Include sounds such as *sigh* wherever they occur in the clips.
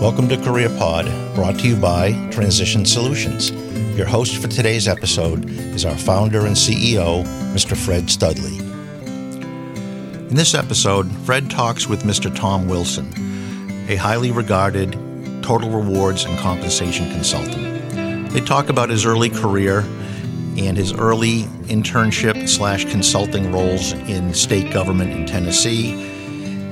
Welcome to Career Pod, brought to you by Transition Solutions. Your host for today's episode is our founder and CEO, Mr. Fred Studley. In this episode, Fred talks with Mr. Tom Wilson, a highly regarded total rewards and compensation consultant. They talk about his early career and his early internship slash consulting roles in state government in Tennessee.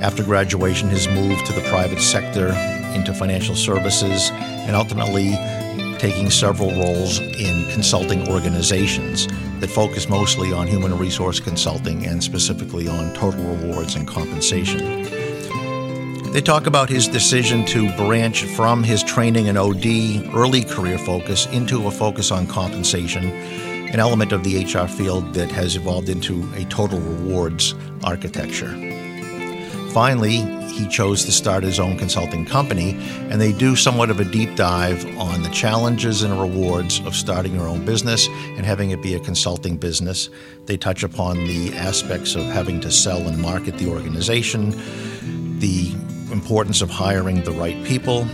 After graduation, his move to the private sector into financial services, and ultimately taking several roles in consulting organizations that focus mostly on human resource consulting and specifically on total rewards and compensation. They talk about his decision to branch from his training in OD early career focus into a focus on compensation, an element of the HR field that has evolved into a total rewards architecture. Finally, he chose to start his own consulting company, and they do somewhat of a deep dive on the challenges and rewards of starting your own business and having it be a consulting business. They touch upon the aspects of having to sell and market the organization, the importance of hiring the right people,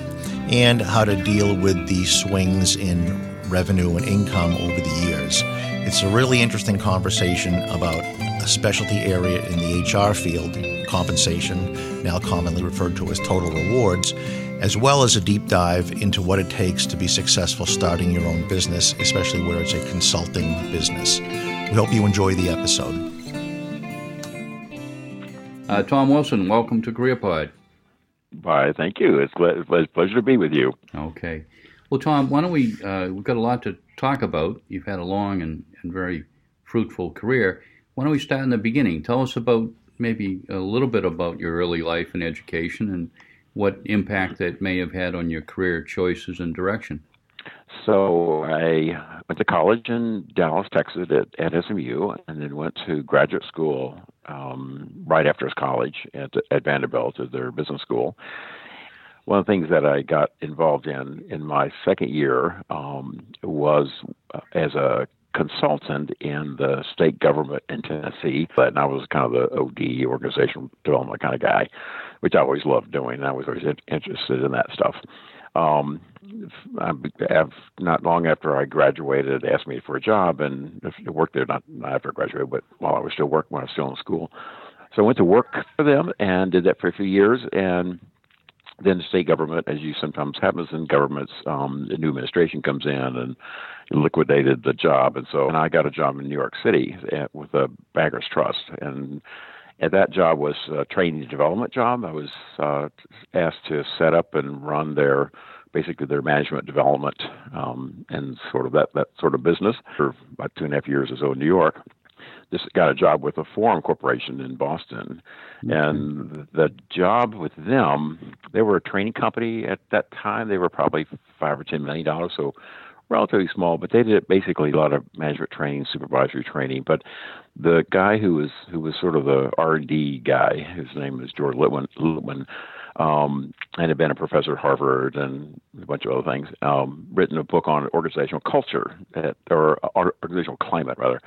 and how to deal with the swings in revenue and income over the years. It's a really interesting conversation about a specialty area in the HR field, compensation, now commonly referred to as total rewards, as well as a deep dive into what it takes to be successful starting your own business, especially where it's a consulting business. We hope you enjoy the episode. Uh, Tom Wilson, welcome to CareerPod. Why, thank you. It's, it's a pleasure to be with you. Okay. Well, Tom, why don't we? Uh, we've got a lot to talk about. You've had a long and, and very fruitful career. Why don't we start in the beginning? Tell us about maybe a little bit about your early life and education and what impact that may have had on your career choices and direction. So I went to college in Dallas, Texas at, at SMU, and then went to graduate school um, right after college at, at Vanderbilt at their business school. One of the things that I got involved in in my second year um, was uh, as a consultant in the state government in Tennessee, but and I was kind of the OD organizational development kind of guy, which I always loved doing. And I was always interested in that stuff. Um, I not long after I graduated, they asked me for a job, and worked there not, not after I graduated, but while I was still working when I was still in school. So I went to work for them and did that for a few years, and then the state government, as you sometimes happens in governments, um, a new administration comes in and liquidated the job, and so and I got a job in New York City at, with a Bankers Trust, and at that job was a training and development job. I was uh, asked to set up and run their basically their management development um, and sort of that that sort of business for about two and a half years or so in New York just got a job with a Forum Corporation in Boston, mm-hmm. and the job with them, they were a training company at that time. They were probably five or ten million dollars, so relatively small. But they did basically a lot of management training, supervisory training. But the guy who was who was sort of the R and D guy, his name was George Litwin, Litwin um, and had been a professor at Harvard and a bunch of other things. Um, written a book on organizational culture at, or organizational climate rather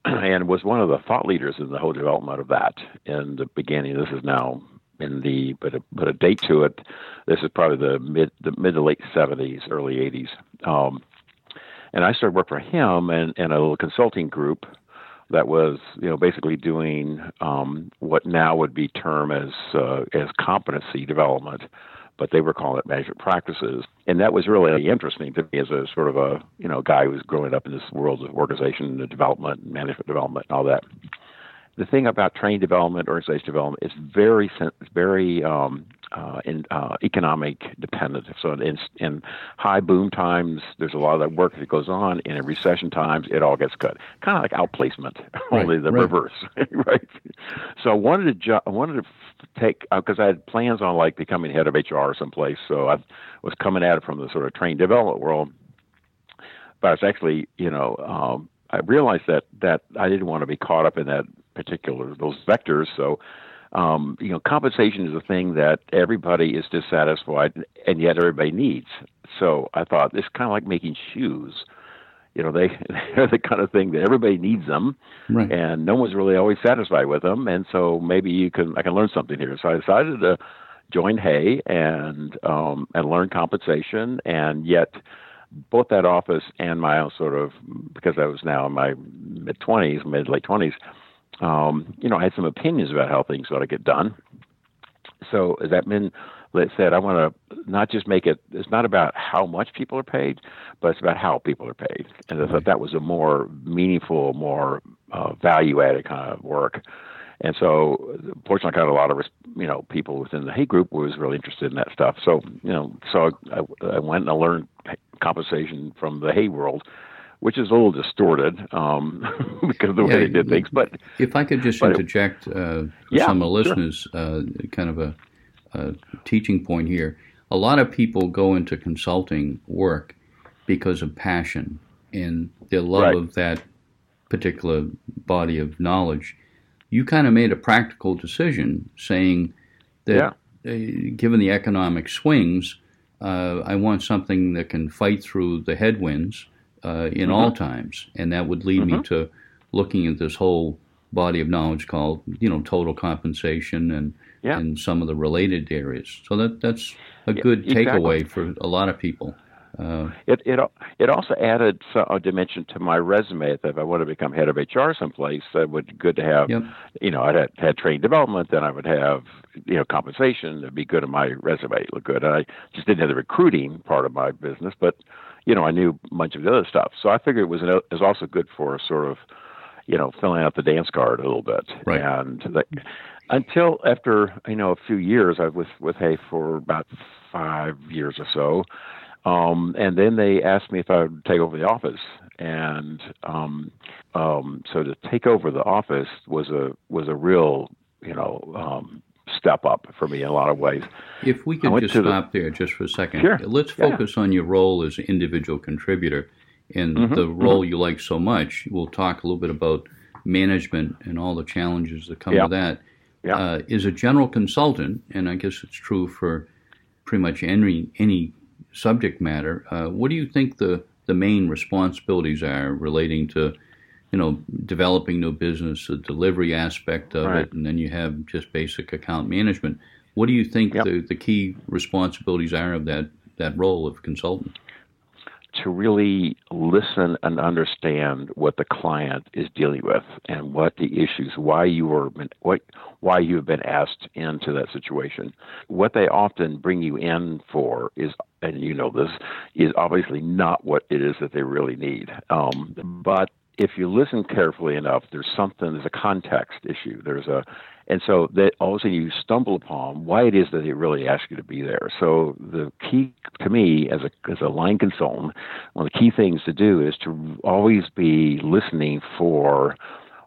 *clears throat* and was one of the thought leaders in the whole development of that in the beginning. This is now in the but a, but a date to it. This is probably the mid the mid to late seventies, early eighties. Um, and I started work for him and in a little consulting group that was you know basically doing um, what now would be termed as uh, as competency development but they were calling it management practices. And that was really interesting to me as a sort of a you know guy who was growing up in this world of organization and development, and management development, and all that. The thing about training development, organization development, is very very um, uh, in uh, economic dependent. So in, in high boom times, there's a lot of that work that goes on, and in recession times, it all gets cut. Kind of like outplacement, *laughs* right, only the right. reverse, *laughs* right? So I wanted to ju- I wanted to take because uh, I had plans on like becoming head of HR someplace. So I was coming at it from the sort of training development world, but I was actually, you know, um, I realized that that I didn't want to be caught up in that particular those vectors. So um, you know, compensation is a thing that everybody is dissatisfied and yet everybody needs. So I thought it's kind of like making shoes. You know, they *laughs* they're the kind of thing that everybody needs them, right. and no one's really always satisfied with them. And so maybe you can I can learn something here. So I decided to join Hay and um, and learn compensation, and yet both that office and my own sort of because I was now in my mid twenties, mid late twenties. Um, you know, I had some opinions about how things ought to get done. So has that meant that said, I want to not just make it. It's not about how much people are paid, but it's about how people are paid. And I thought that was a more meaningful, more uh, value-added kind of work. And so, fortunately, I got a lot of you know people within the Hay Group who was really interested in that stuff. So you know, so I, I went and I learned compensation from the Hay world, which is a little distorted um, *laughs* because of the way yeah, they did things. But if I could just interject uh, yeah, some of the listeners, sure. uh, kind of a, a teaching point here. A lot of people go into consulting work because of passion and their love right. of that particular body of knowledge you kind of made a practical decision saying that yeah. uh, given the economic swings, uh, I want something that can fight through the headwinds uh, in mm-hmm. all times. And that would lead mm-hmm. me to looking at this whole body of knowledge called, you know, total compensation and, yeah. and some of the related areas. So that, that's a good exactly. takeaway for a lot of people. Uh, it it it also added a dimension to my resume. That if I want to become head of HR someplace, that would be good to have. Yep. You know, I had had training development, then I would have you know compensation. It'd be good in my resume. Look good. And I just didn't have the recruiting part of my business, but you know, I knew a bunch of the other stuff. So I figured it was an, it was also good for sort of you know filling out the dance card a little bit. Right. And that, until after you know a few years, I was with Hay for about five years or so um, and then they asked me if I would take over the office, and um, um, so to take over the office was a was a real you know um, step up for me in a lot of ways. If we could just stop the, there just for a second, sure. let's focus yeah. on your role as an individual contributor and mm-hmm. the role mm-hmm. you like so much. We'll talk a little bit about management and all the challenges that come yeah. with that. Yeah. Uh, is a general consultant, and I guess it's true for pretty much any any subject matter, uh, what do you think the, the main responsibilities are relating to, you know, developing new business, the delivery aspect of right. it, and then you have just basic account management. What do you think yep. the, the key responsibilities are of that, that role of consultant? To really listen and understand what the client is dealing with and what the issues, why you were, what, why you have been asked into that situation. What they often bring you in for is, and you know this, is obviously not what it is that they really need. Um, but if you listen carefully enough, there's something, there's a context issue. There's a, and so that all of a sudden you stumble upon why it is that they really ask you to be there. So the key to me as a as a line consultant, one of the key things to do is to always be listening for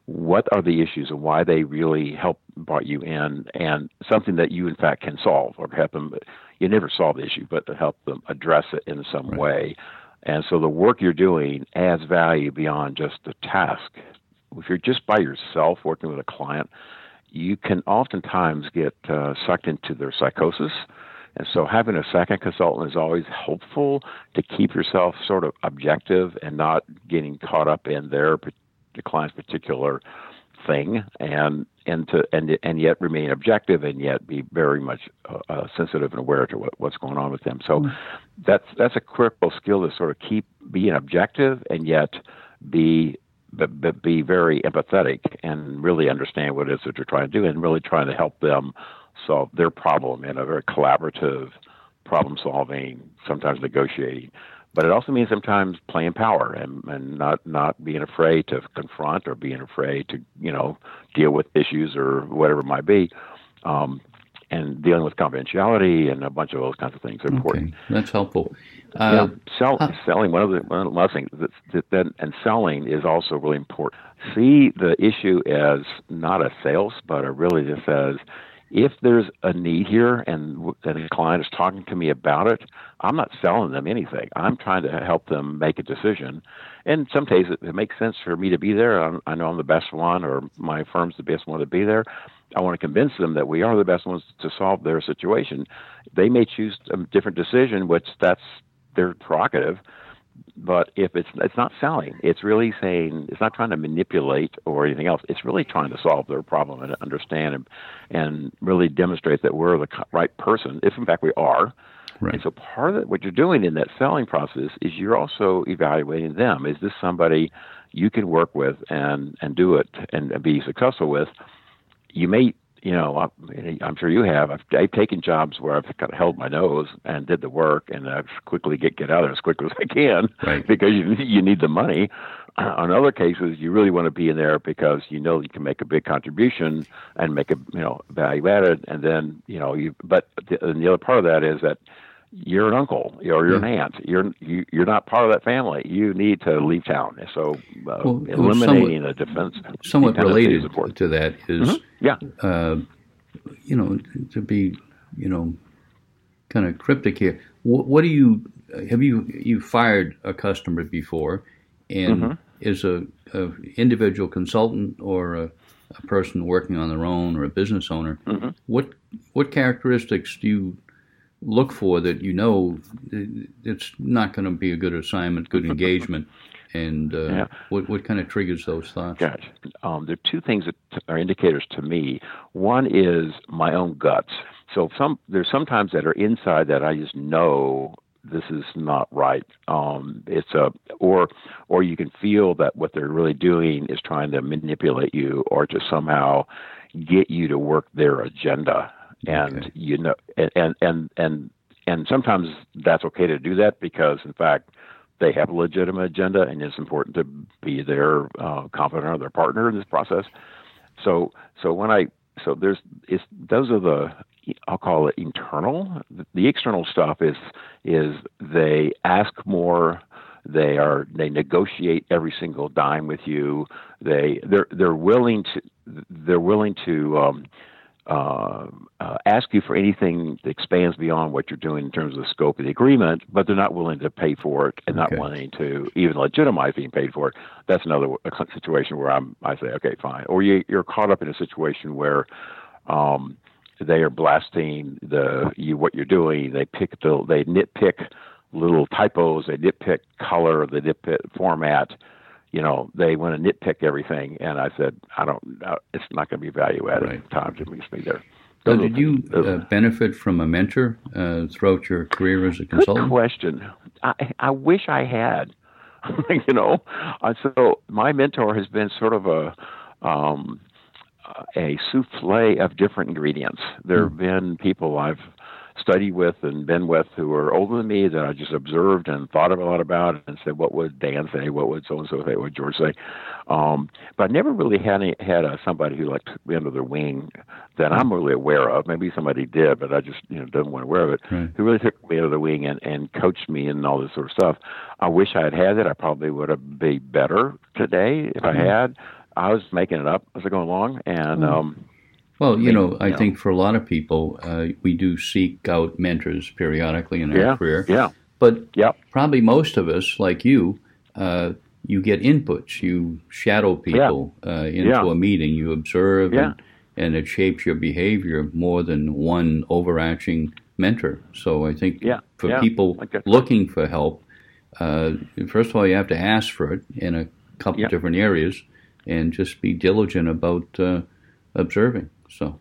what are the issues and why they really help brought you in and something that you in fact can solve or help them you never solve the issue but to help them address it in some right. way and so the work you're doing adds value beyond just the task if you're just by yourself working with a client you can oftentimes get uh, sucked into their psychosis. And so having a second consultant is always helpful to keep yourself sort of objective and not getting caught up in their the client's particular thing and and to and and yet remain objective and yet be very much uh, uh sensitive and aware to what, what's going on with them. So mm. that's that's a critical skill to sort of keep being objective and yet be but, but be very empathetic and really understand what it is that you're trying to do and really trying to help them solve their problem in a very collaborative, problem solving, sometimes negotiating. But it also means sometimes playing power and, and not, not being afraid to confront or being afraid to, you know, deal with issues or whatever it might be. Um, and dealing with confidentiality and a bunch of those kinds of things are important. Okay. That's helpful. Uh, sell, huh. selling one of the one of the last things that, that, that and selling is also really important. See the issue as not a sales, but a really just as if there's a need here and, and a client is talking to me about it, I'm not selling them anything. I'm trying to help them make a decision. And some days it, it makes sense for me to be there. I'm, I know I'm the best one, or my firm's the best one to be there. I want to convince them that we are the best ones to solve their situation. They may choose a different decision, which that's their prerogative. but if it's it's not selling, it's really saying it's not trying to manipulate or anything else. It's really trying to solve their problem and understand and, and really demonstrate that we're the right person, if in fact we are. Right. And so part of what you're doing in that selling process is you're also evaluating them. Is this somebody you can work with and and do it and be successful with? You may you know, I'm sure you have. I've, I've taken jobs where I've kind of held my nose and did the work, and I've quickly get get out of there as quickly as *laughs* I can, right. because you you need the money. Uh, *clears throat* on other cases, you really want to be in there because you know you can make a big contribution and make a you know value added, and then you know you. But the, and the other part of that is that you're an uncle or you're an aunt. You're you, you're not part of that family. You need to leave town. So uh, well, eliminating somewhat, a defense. Somewhat related to that is, mm-hmm. yeah, uh, you know, to be you know, kind of cryptic here. What, what do you have you you fired a customer before, and mm-hmm. is a, a, individual consultant or a, a, person working on their own or a business owner? Mm-hmm. What what characteristics do you look for that you know it's not going to be a good assignment, good *laughs* engagement, and uh, yeah. what what kind of triggers those thoughts? Gosh, um, there are two things that are indicators to me. One is my own guts. So some there's sometimes that are inside that I just know this is not right. Um, it's a or or you can feel that what they're really doing is trying to manipulate you or to somehow get you to work their agenda and okay. you know and and and and sometimes that's okay to do that because in fact they have a legitimate agenda and it's important to be their uh, confidant or their partner in this process so so when i so there's it's those are the I'll call it internal. The external stuff is is they ask more. They are they negotiate every single dime with you. They they're they're willing to they're willing to um, uh, uh, ask you for anything that expands beyond what you're doing in terms of the scope of the agreement, but they're not willing to pay for it and not willing to even legitimize being paid for it. That's another situation where I'm, I say, okay, fine. Or you, you're caught up in a situation where um, they are blasting the you what you're doing. They pick the they nitpick little typos. They nitpick color. They nitpick format you know, they want to nitpick everything. And I said, I don't, it's not going to be value added right. time to me there. So did you uh, benefit from a mentor uh, throughout your career as a consultant? Good question. I, I wish I had. *laughs* you know, uh, so my mentor has been sort of a um, a souffle of different ingredients. There have mm. been people I've studied with and been with who are older than me that I just observed and thought a lot about and said, what would Dan say? What would so and so say? What would George say? Um, but I never really had any, had a, somebody who like took me under their wing that I'm really aware of. Maybe somebody did, but I just you know didn't want to aware of it. Right. Who really took me under the wing and and coached me and all this sort of stuff. I wish I had had it. I probably would have been better today if mm-hmm. I had. I was making it up as I go along, and mm-hmm. um, well, you know, I think for a lot of people, uh, we do seek out mentors periodically in our yeah, career. Yeah. But yep. probably most of us, like you, uh, you get inputs. You shadow people yeah. uh, into yeah. a meeting. You observe, yeah. and, and, it shapes your behavior more than one overarching mentor. So I think yeah. for people looking for help, uh, first of all, you have to ask for it in a couple different areas, and just be diligent about uh, observing. So,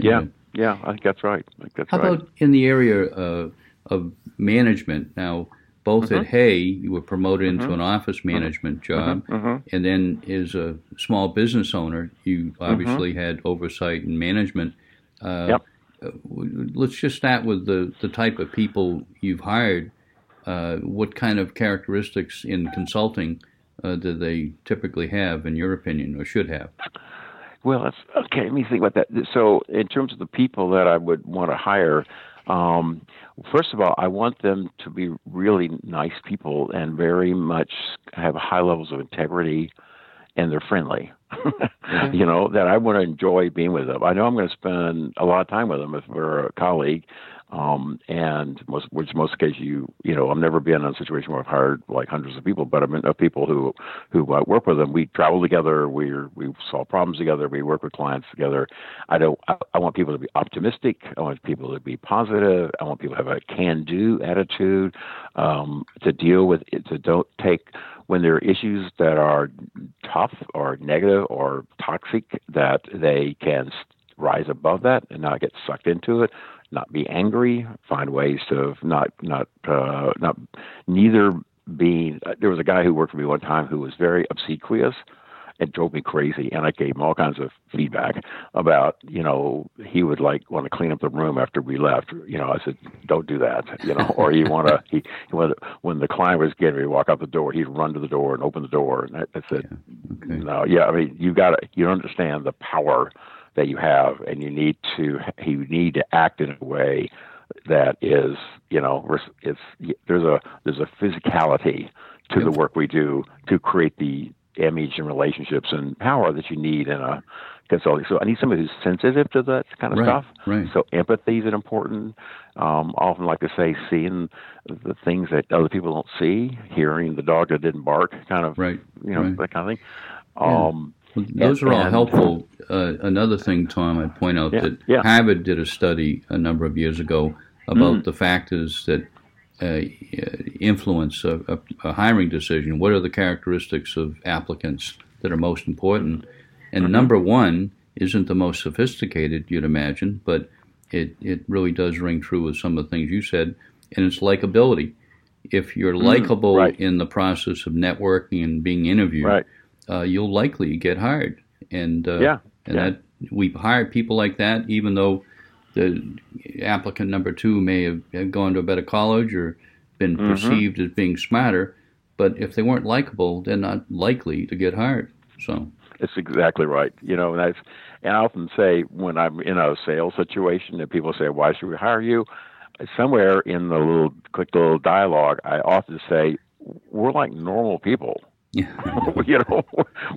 yeah, yeah, I think that's right. Think that's How right. about in the area of, of management? Now, both mm-hmm. at Hay, you were promoted into mm-hmm. an office management mm-hmm. job, mm-hmm. and then as a small business owner, you obviously had oversight and management. Uh, yep. Uh, let's just start with the, the type of people you've hired. Uh, what kind of characteristics in consulting uh, do they typically have, in your opinion, or should have? Well, that's okay. Let me think about that. So, in terms of the people that I would want to hire, um, first of all, I want them to be really nice people and very much have high levels of integrity, and they're friendly. mm-hmm. *laughs* You know that I want to enjoy being with them. I know I'm going to spend a lot of time with them if we're a colleague, Um, and most, which most cases you, you know, I've never been in a situation where I've hired like hundreds of people, but I've been of people who, who uh, work with them. We travel together. We we solve problems together. We work with clients together. I don't. I, I want people to be optimistic. I want people to be positive. I want people to have a can-do attitude. Um, to deal with it. To don't take when there are issues that are tough or negative or toxic that they can rise above that and not get sucked into it not be angry, find ways to not not uh, not neither being. Uh, there was a guy who worked for me one time who was very obsequious. It drove me crazy, and I gave him all kinds of feedback about, you know, he would like want to clean up the room after we left. You know, I said, don't do that, you know, or you want to. He, *laughs* he wanted, when the client was getting ready to walk out the door, he'd run to the door and open the door, and I, I said, yeah. okay. no, yeah, I mean, you got to, you understand the power that you have, and you need to you need to act in a way that is you know it's there's a there's a physicality to yep. the work we do to create the image and relationships and power that you need in a consulting. So I need somebody who's sensitive to that kind of right, stuff. Right. So empathy is important. Um, I often like to say seeing the things that other people don't see, hearing the dog that didn't bark, kind of, right. you know, right. that kind of thing. Um, those are all helpful. Uh, another thing, Tom, I'd point out yeah, that yeah. Harvard did a study a number of years ago about mm. the factors that uh, influence a, a, a, hiring decision. What are the characteristics of applicants that are most important? And mm-hmm. number one isn't the most sophisticated, you'd imagine, but it, it really does ring true with some of the things you said, and it's likability. If you're mm, likable right. in the process of networking and being interviewed, right uh, you'll likely get hired. And uh, yeah, and yeah. that we've hired people like that, even though the applicant number two may have gone to a better college or been mm-hmm. perceived as being smarter. But if they weren't likable, they're not likely to get hired. So it's exactly right. You know, and I, and I often say when I'm in a sales situation and people say, "Why should we hire you?" Somewhere in the little quick little dialogue, I often say, "We're like normal people." Yeah. *laughs* you know,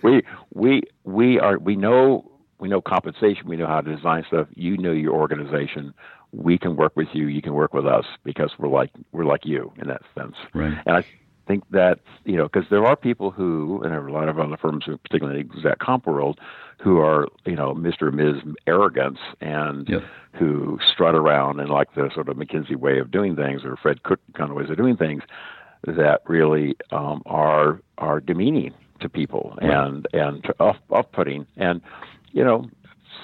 we we we are we know we know compensation. We know how to design stuff. You know your organization. We can work with you. You can work with us because we're like we're like you in that sense. Right. And I think that you know because there are people who, and there are a lot of other firms, particularly in the exec comp world, who are you know Mr. and Ms. Arrogance and yep. who strut around in like the sort of McKinsey way of doing things or Fred Cook kind of ways of doing things that really um, are are demeaning to people and and off off putting and you know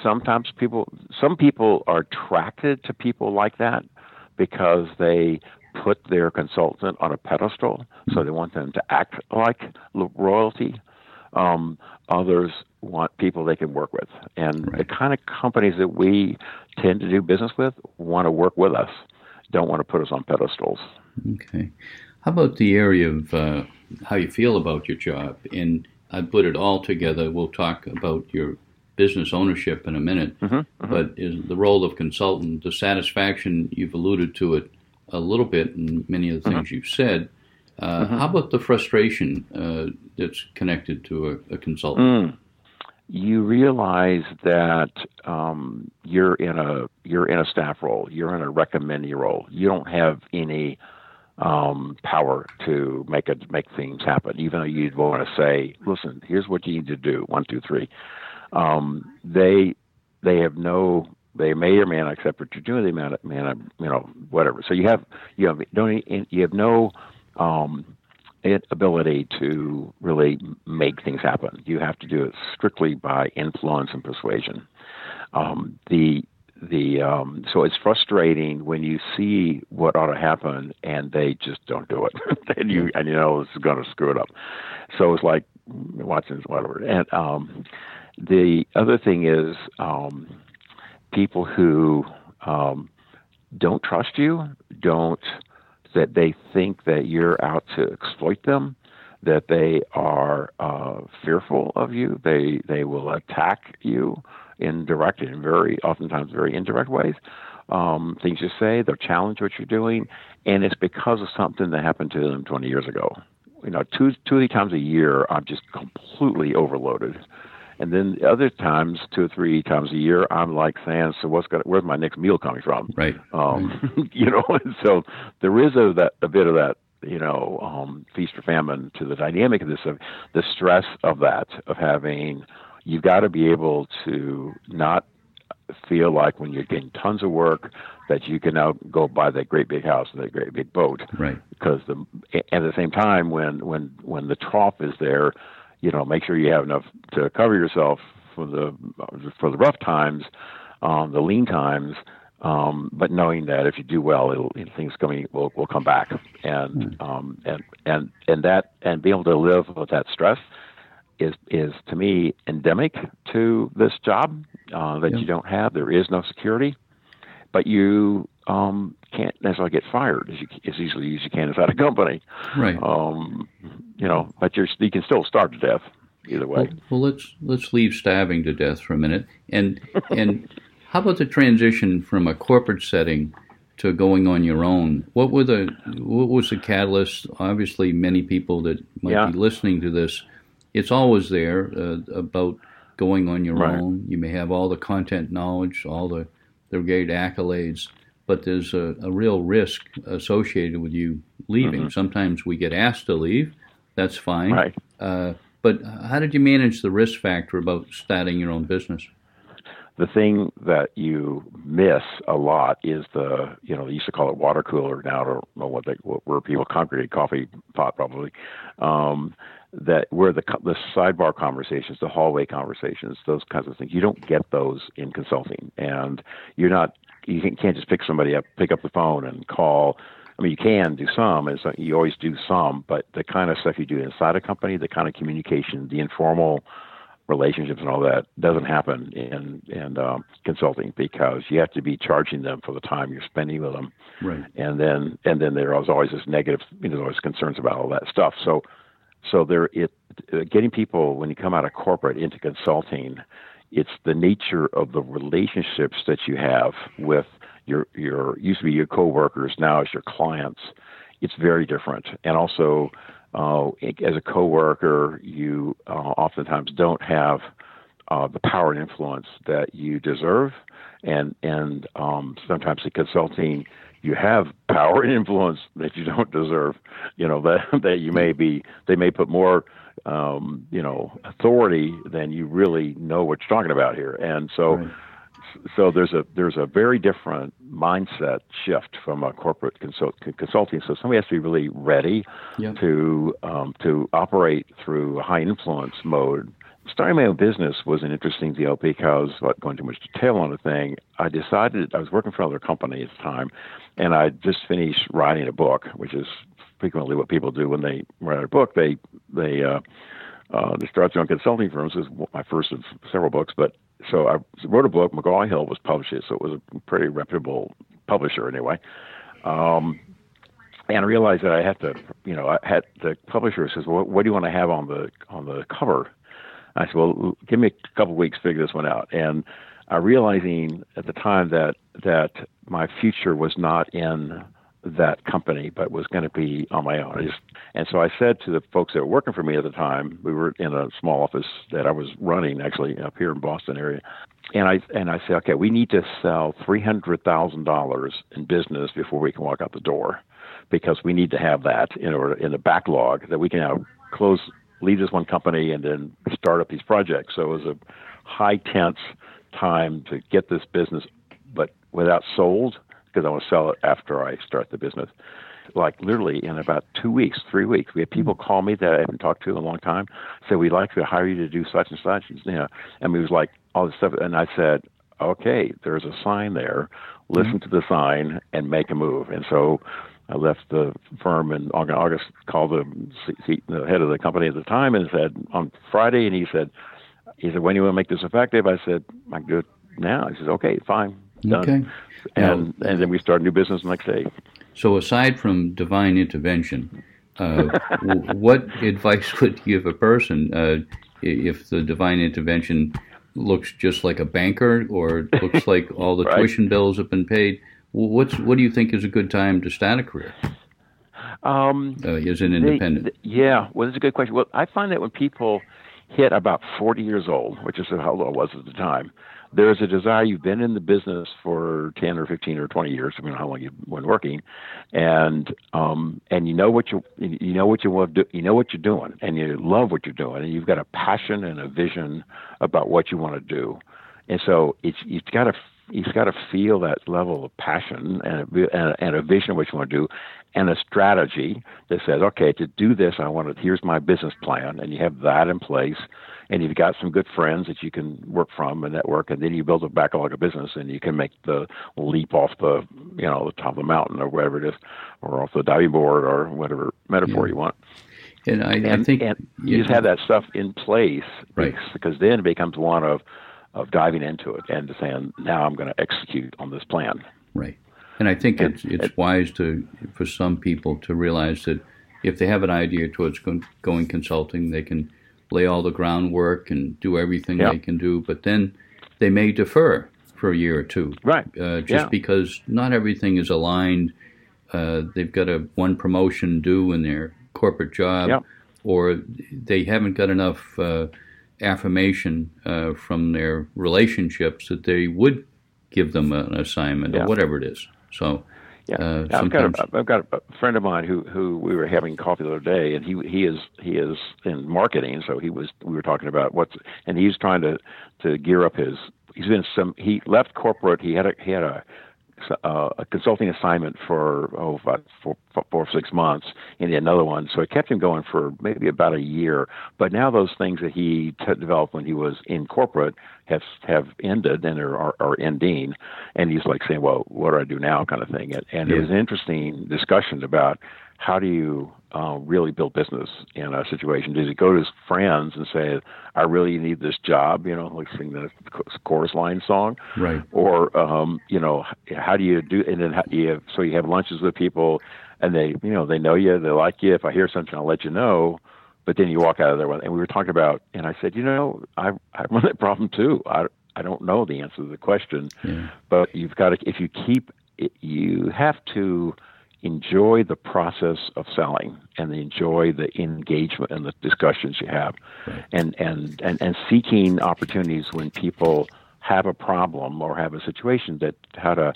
sometimes people some people are attracted to people like that because they put their consultant on a pedestal so they want them to act like royalty. Um, others want people they can work with. And right. the kind of companies that we tend to do business with want to work with us don't want to put us on pedestals. Okay how about the area of uh, how you feel about your job? And I put it all together. We'll talk about your business ownership in a minute. Mm-hmm, mm-hmm. But is the role of consultant, the satisfaction, you've alluded to it a little bit in many of the things mm-hmm. you've said. Uh, mm-hmm. how about the frustration uh, that's connected to a, a consultant? Mm. You realize that um, you're in a you're in a staff role. You're in a recommendee role. You don't have any um, power to make it make things happen. Even though you'd want to say, "Listen, here's what you need to do. One, two, three. Um, they they have no. They may or may not accept what you're doing. They may not, may not you know, whatever. So you have you have don't you have no um, ability to really make things happen. You have to do it strictly by influence and persuasion. Um, the the um, so it's frustrating when you see what ought to happen and they just don't do it, *laughs* and you and you know it's going to screw it up. So it's like watching whatever. And um, the other thing is um, people who um, don't trust you, don't that they think that you're out to exploit them, that they are uh, fearful of you, they they will attack you in direct and very oftentimes very indirect ways. Um, things you say, they'll challenge what you're doing, and it's because of something that happened to them 20 years ago. You know, two two or three times a year, I'm just completely overloaded, And then other times, two or three times a year, I'm like saying, "So what's going? Where's my next meal coming from?" Right. Um, *laughs* you know, and so there is a that a bit of that you know, um, feast or famine to the dynamic of this, of the stress of that, of having, you've got to be able to not feel like when you're getting tons of work that you can now go buy that great big house and that great big boat. Right. Because the at the same time when when when the trough is there, you know, make sure you have enough to cover yourself for the for the rough times, um, the lean times. Um, but knowing that if you do well, it'll, things coming will will come back, and mm. um, and and and that and being able to live with that stress is is to me endemic to this job uh, that you don't have. There is no security, but you um, can't necessarily get fired as, you, as easily as you can inside a company. Right. Um, you know, but you're, you can still starve to death either way. Well, well, let's let's leave starving to death for a minute, and and how about the transition from a corporate setting to going on your own? What were the what was the catalyst? Obviously, many people that might yeah. be listening to this it's always there uh, about going on your right. own. You may have all the content knowledge, all the, the great accolades, but there's a, a real risk associated with you leaving. Mm-hmm. Sometimes we get asked to leave. That's fine. Right. Uh, but how did you manage the risk factor about starting your own business? the thing that you miss a lot is the you know they used to call it water cooler now I don't know what they what, where people congregate coffee pot probably um, that where the the sidebar conversations, the hallway conversations, those kinds of things. You don't get those in consulting, and you're not you can't just pick somebody up, pick up the phone and call. I mean, you can do some, and so you always do some, but the kind of stuff you do inside a company, the kind of communication, the informal relationships and all that doesn't happen in in um, consulting because you have to be charging them for the time you're spending with them, right? And then and then there's always this negative, you know, there's always concerns about all that stuff. So so there, it getting people when you come out of corporate into consulting, it's the nature of the relationships that you have with your your used to be your coworkers, now as your clients. It's very different, and also uh, as a coworker, you uh, oftentimes don't have uh, the power and influence that you deserve, and and um, sometimes in consulting you have power and *laughs* influence that you don't deserve. You know that *laughs* that you may be they may put more um, you know authority than you really know what you're talking about here, and so. Right. So there's a there's a very different mindset shift from a corporate consult, consulting. So somebody has to be really ready to um, to operate through a high influence mode starting my own business was an interesting deal because, without going too much detail on the thing, I decided I was working for another company at the time, and I just finished writing a book, which is frequently what people do when they write a book. They they uh, uh, they start their own consulting firms. This is my first of several books, but so I wrote a book. McGraw Hill was publishing, so it was a pretty reputable publisher anyway. Um, and I realized that I had to, you know, I had the publisher says, "Well, what do you want to have on the on the cover?" I said, well, give me a couple weeks to figure this one out. And I realizing at the time that that my future was not in that company, but was going to be on my own. Just, and so I said to the folks that were working for me at the time, we were in a small office that I was running actually up here in Boston area, and I and I said, okay, we need to sell three hundred thousand dollars in business before we can walk out the door, because we need to have that in order in the backlog that we can now close leave this one company and then start up these projects. So it was a high tense time to get this business, but without sold because I want to sell it after I start the business. Like literally in about two weeks, three weeks, we had people call me that I haven't talked to in a long time, say we'd like to hire you to do such and such. And, you know, and it was like all this stuff. And I said, okay, there's a sign there. Listen mm-hmm. to the sign and make a move. And so I left the firm in August, called the, the head of the company at the time and said on Friday, and he said, he said, when do you want to make this effective? I said, I can do it now. He says, okay, fine, done. Okay. And now, and then we started new business the next day. So aside from divine intervention, uh, *laughs* what advice *laughs* would you give a person uh, if the divine intervention looks just like a banker or looks *laughs* like all the right. tuition bills have been paid? What's what do you think is a good time to start a career? Um, uh, as an independent. They, yeah, well, that's a good question. Well, I find that when people hit about 40 years old, which is how old I was at the time, there's a desire. You've been in the business for 10 or 15 or 20 years, depending on how long you've been working, and um, and you know what you you know what you want to do, you know what you're doing, and you love what you're doing, and you've got a passion and a vision about what you want to do, and so it's you've got to you've got to feel that level of passion and a, and a vision of what you want to do, and a strategy that says, okay, to do this, I want to. Here's my business plan, and you have that in place, and you've got some good friends that you can work from and network, and then you build a backlog of business, and you can make the leap off the you know the top of the mountain or whatever it is, or off the diving board or whatever metaphor yeah. you want. And I, and, I think and you just have that stuff in place, right? Because then it becomes one of of diving into it and saying, now I'm going to execute on this plan. Right. And I think it's it's wise to for some people to realize that if they have an idea towards going consulting, they can lay all the groundwork and do everything yep. they can do, but then they may defer for a year or two, right? Uh, just yeah. because not everything is aligned. Uh, they've got a one promotion due in their corporate job, yep. or they haven't got enough. Uh, affirmation uh, from their relationships that they would give them an assignment yeah. or whatever it is. So, yeah, uh, I've got a, I've got a friend of mine who who we were having coffee the other day, and he he is he is in marketing, so he was we were talking about what's and he's trying to to gear up his. He's been some. He left corporate. He had a he had a uh, a consulting assignment for oh about four, four or six months, and he another one. So it kept him going for maybe about a year. But now those things that he t- developed when he was in corporate have have ended and are, are, are ending. And he's like saying, "Well, what do I do now?" kind of thing. And, and yeah. it was an interesting discussion about how do you uh, really build business in a situation? Does he go to his friends and say, "I really need this job," you know, like sing the chorus line song, right? Or um, you know, how do you do? And then how you so you have lunches with people, and they you know they know you, they like you. If I hear something, I'll let you know. But then you walk out of there, and we were talking about, and I said, you know, I I run that problem too. I I don't know the answer to the question, yeah. but you've got to if you keep it, you have to enjoy the process of selling and enjoy the engagement and the discussions you have right. and, and, and, and seeking opportunities when people have a problem or have a situation that how to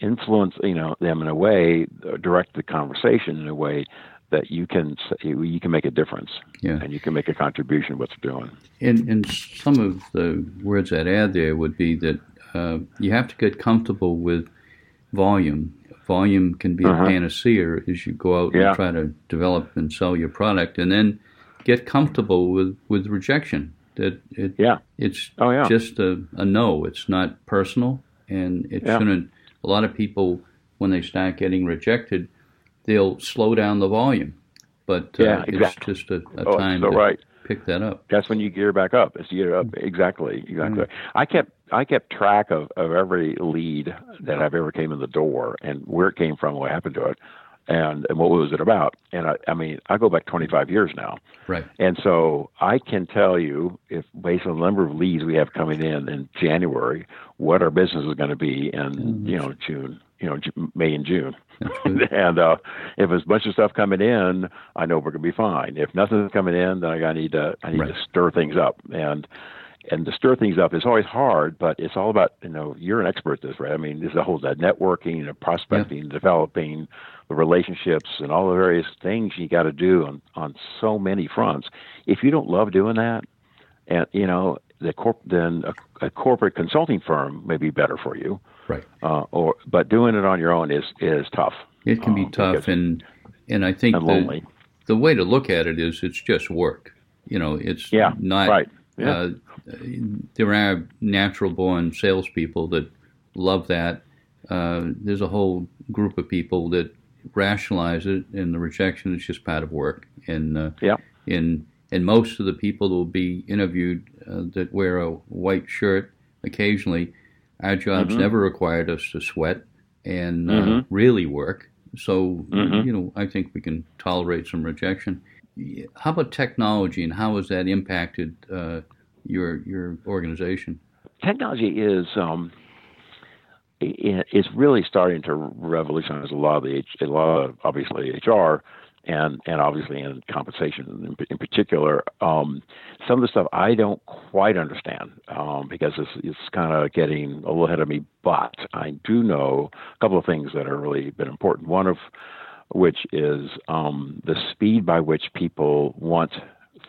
influence you know them in a way direct the conversation in a way that you can you can make a difference yeah. and you can make a contribution to what they're doing. And, and some of the words I'd add there would be that uh, you have to get comfortable with volume volume can be uh-huh. a panacea as you go out yeah. and try to develop and sell your product, and then get comfortable with, with rejection. That it, yeah. it's oh, yeah. just a, a no. It's not personal, and it yeah. shouldn't. A lot of people, when they start getting rejected, they'll slow down the volume. But uh, yeah, exactly. it's just a, a oh, time so to right. pick that up. That's when you gear back up. It's gear up exactly, exactly. Mm. I kept I kept track of, of every lead that I've ever came in the door and where it came from, what happened to it, and, and what was it about. And I, I mean, I go back 25 years now. Right. And so I can tell you, if based on the number of leads we have coming in in January, what our business is going to be in, mm-hmm. you know, June, you know, May and June. *laughs* and uh, if there's a bunch of stuff coming in, I know we're going to be fine. If nothing's coming in, then I got need to I need right. to stir things up. And and to stir things up is always hard, but it's all about you know you're an expert at this, right? I mean, this is a whole that networking and prospecting, yeah. developing the relationships, and all the various things you got to do on on so many fronts. If you don't love doing that, and you know the corp, then a, a corporate consulting firm may be better for you, right? Uh, or but doing it on your own is is tough. It can be um, tough, and and I think and the, the way to look at it is it's just work. You know, it's yeah, not right. Yeah. Uh, there are natural born salespeople that love that. Uh, there's a whole group of people that rationalize it, and the rejection is just part of work. And uh, yeah. and and most of the people that will be interviewed uh, that wear a white shirt occasionally, our jobs mm-hmm. never required us to sweat and uh, mm-hmm. really work. So mm-hmm. you know, I think we can tolerate some rejection. How about technology, and how has that impacted uh, your your organization? Technology is um, is really starting to revolutionize a lot of the a lot of obviously HR and and obviously in compensation in, in particular. Um, some of the stuff I don't quite understand um, because it's, it's kind of getting a little ahead of me. But I do know a couple of things that are really been important. One of which is um, the speed by which people want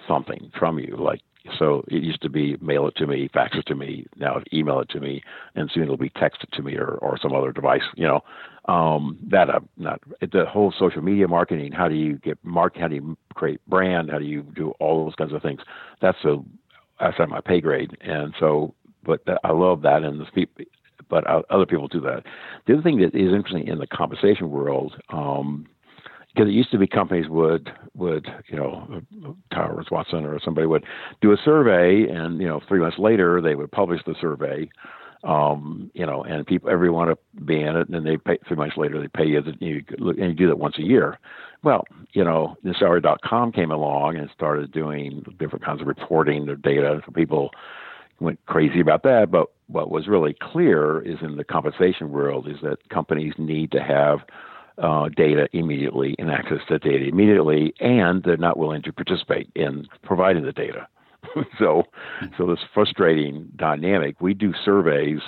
something from you, like so it used to be mail it to me, fax it to me, now email it to me, and soon it'll be texted to me or, or some other device. You know, um, that uh, not the whole social media marketing. How do you get mark? How do you create brand? How do you do all those kinds of things? That's a on my pay grade, and so but I love that, and the but other people do that. The other thing that is interesting in the compensation world. Um, because it used to be companies would would you know Towers Watson or somebody would do a survey and you know three months later they would publish the survey um, you know and people everyone to be in it and then they pay three months later they pay you that you and you do that once a year well you know com came along and started doing different kinds of reporting their data for people went crazy about that but what was really clear is in the compensation world is that companies need to have uh, data immediately and access to data immediately, and they're not willing to participate in providing the data. *laughs* so, so this frustrating dynamic. We do surveys,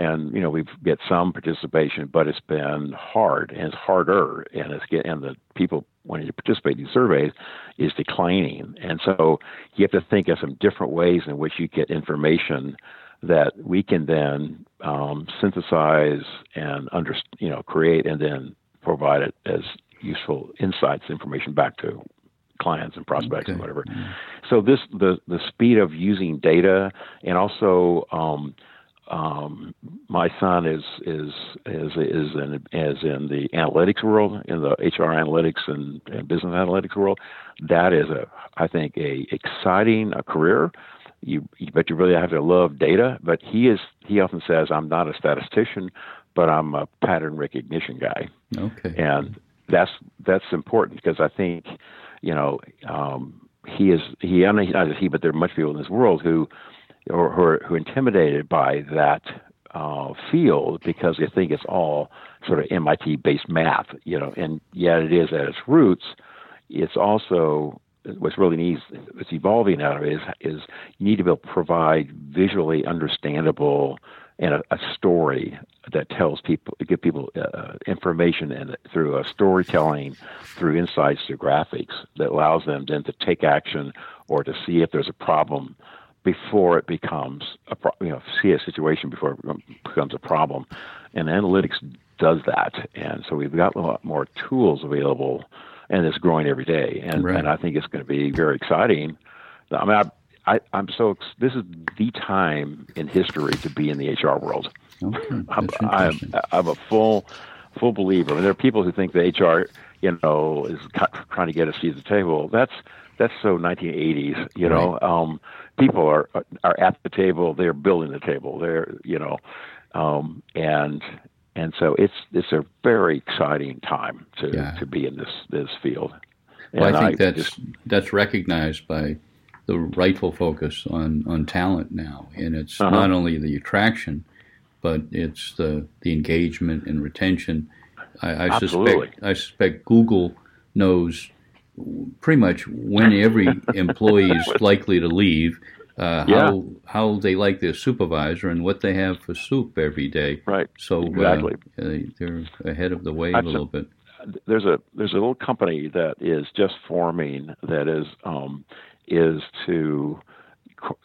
and you know we get some participation, but it's been hard and it's harder, and it's get and the people wanting to participate in these surveys is declining, and so you have to think of some different ways in which you get information that we can then um, synthesize and under, you know create and then provide it as useful insights, information back to clients and prospects okay. and whatever. Mm-hmm. So this the the speed of using data and also um, um, my son is is is is in as in the analytics world, in the HR analytics and, and business analytics world. That is a I think a exciting a career. You, but you really have to love data. But he is he often says I'm not a statistician but I'm a pattern recognition guy. Okay. And that's that's important because I think, you know, um, he is he not just he, but there are much people in this world who, or who are, who are intimidated by that uh, field because they think it's all sort of MIT based math, you know, and yet it is at its roots. It's also what's really needs what's evolving out of it is is you need to be able to provide visually understandable and a, a story that tells people, give people uh, information and through a storytelling, through insights, through graphics that allows them then to take action or to see if there's a problem before it becomes a pro- you know see a situation before it becomes a problem, and analytics does that, and so we've got a lot more tools available, and it's growing every day, and right. and I think it's going to be very exciting. I mean, I, I, I'm so this is the time in history to be in the HR world. Okay, I'm, I'm, I'm a full full believer. I mean, there are people who think the HR, you know, is trying to get a seat at the table. That's that's so 1980s. You know, um, people are are at the table. They're building the table. They're you know, um, and and so it's it's a very exciting time to yeah. to be in this this field. Well, I think I that's just, that's recognized by the rightful focus on, on talent now, and it's uh-huh. not only the attraction, but it's the the engagement and retention. I, I suspect I suspect Google knows pretty much when every *laughs* employee is likely to leave, uh, yeah. how how they like their supervisor, and what they have for soup every day. Right. So exactly. Uh, they're ahead of the wave That's a little bit. There's a there's a little company that is just forming that is um, is to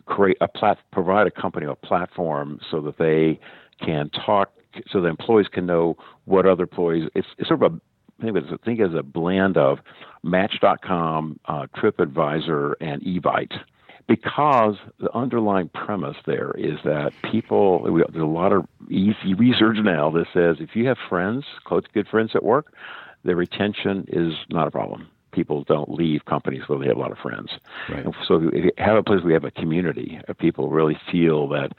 create a plat- provide a company a platform so that they can talk so the employees can know what other employees it's, it's sort of a think it's, I think it's a blend of Match.com, uh, TripAdvisor, and Evite. Because the underlying premise there is that people, we, there's a lot of easy research now that says if you have friends, close, good friends at work, the retention is not a problem people don't leave companies where they have a lot of friends. Right. So if you have a place where we have a community of people really feel that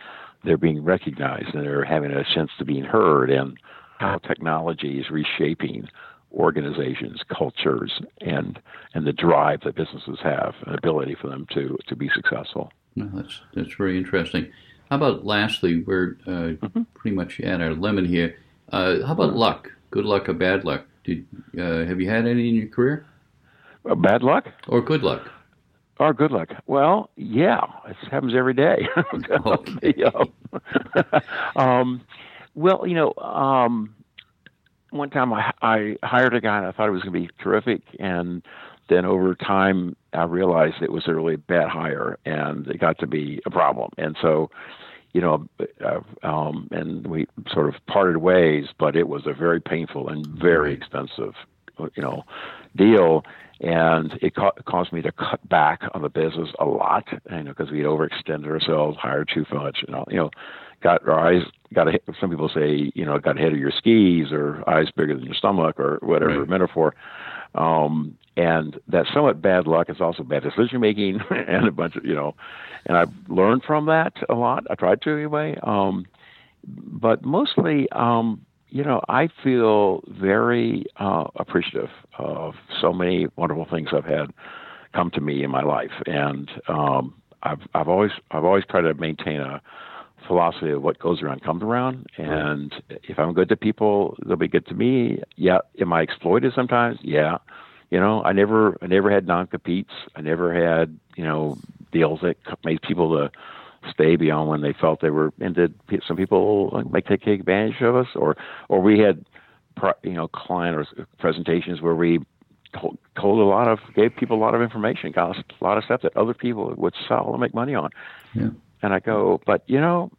they're being recognized and they're having a sense to being heard and how technology is reshaping organizations, cultures, and and the drive that businesses have, an ability for them to to be successful. That's that's very interesting. How about lastly, we're uh, mm-hmm. pretty much at our limit here. Uh, how about luck? Good luck or bad luck? Did uh, have you had any in your career? Uh, bad luck or good luck? Or good luck. Well, yeah, it happens every day. *laughs* *laughs* *laughs* um, well, you know, um, one time I, I hired a guy and I thought it was going to be terrific, and then over time I realized it was a really bad hire, and it got to be a problem. And so, you know, uh, um, and we sort of parted ways, but it was a very painful and very expensive, you know, deal and it ca- caused me to cut back on the business a lot, you know, because we had overextended ourselves, hired too much, you know, you know, got our eyes got a, some people say, you know, got ahead of your skis or eyes bigger than your stomach or whatever right. metaphor. Um, and that somewhat bad luck is also bad decision making *laughs* and a bunch of, you know, and I've learned from that a lot. I tried to anyway. Um, but mostly, um, you know, I feel very uh, appreciative of so many wonderful things I've had come to me in my life, and um, I've I've always I've always tried to maintain a philosophy of what goes around comes around, and if I'm good to people, they'll be good to me. Yeah, am I exploited sometimes? Yeah, you know, I never I never had non competes. I never had you know deals that made people to stay beyond when they felt they were and did some people like take advantage of us or or we had you know client or presentations where we told, told a lot of gave people a lot of information got a lot of stuff that other people would sell and make money on yeah. And i go but you know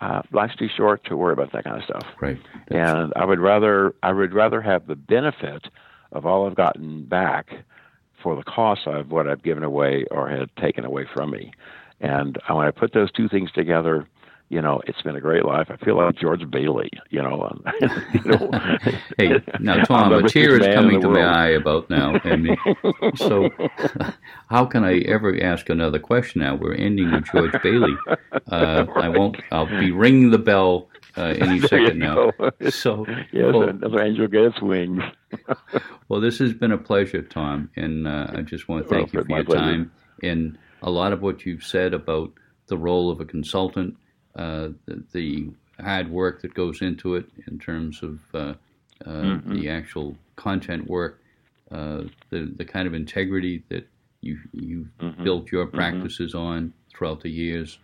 uh, life's too short to worry about that kind of stuff. Right. That's and i would rather i would rather have the benefit of all i've gotten back for the cost of what I've given away or had taken away from me. And when I put those two things together, you know, it's been a great life. I feel like George Bailey, you know. *laughs* you know hey, now Tom, a tear is coming to world. my eye about now. And so, *laughs* how can I ever ask another question? Now we're ending with George Bailey. *laughs* Uh, right. I won't. I'll be ringing the bell uh, any second now. So, yes, well, another angel gets wings. well, this has been a pleasure, Tom, and uh, I just want to thank well, you for your pleasure. time and a lot of what you've said about the role of a consultant, the, the, hard work that goes into it in terms of uh, uh, mm-hmm. the actual content work, uh, the the kind of integrity that you you mm-hmm. built your mm-hmm. practices mm-hmm. on throughout the years,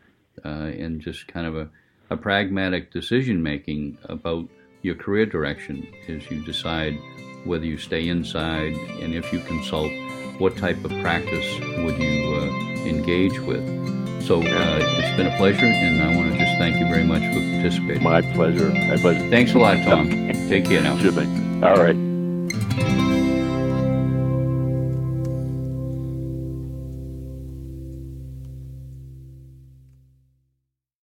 uh, and just kind of a, a pragmatic decision making about your career direction as you decide whether you stay inside and if you consult, what type of practice would you uh, engage with. So uh, it's been a pleasure, and I want to just thank you very much for participating. My pleasure. My pleasure. Thanks a lot, Tom. *laughs* Take care now. Sure thing. All right.